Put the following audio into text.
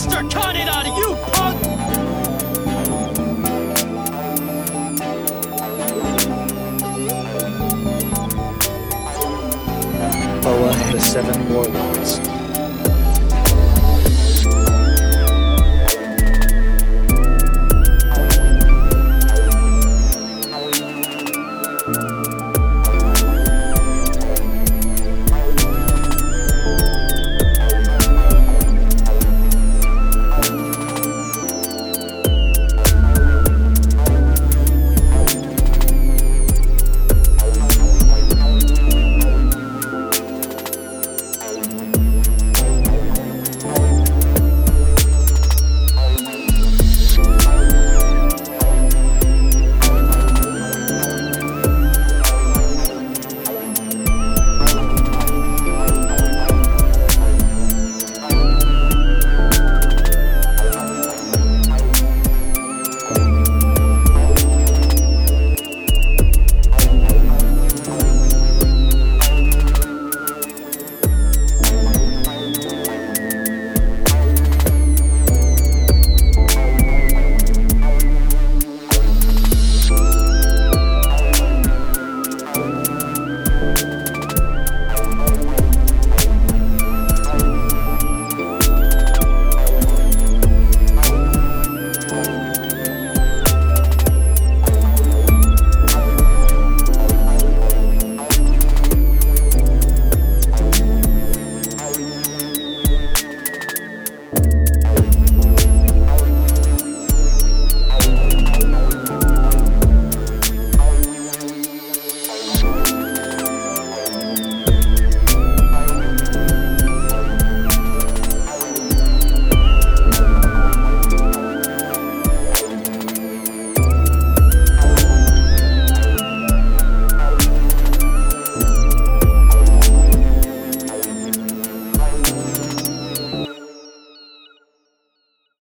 Mr. Cutting out of you punk! Boa and the Seven Warlords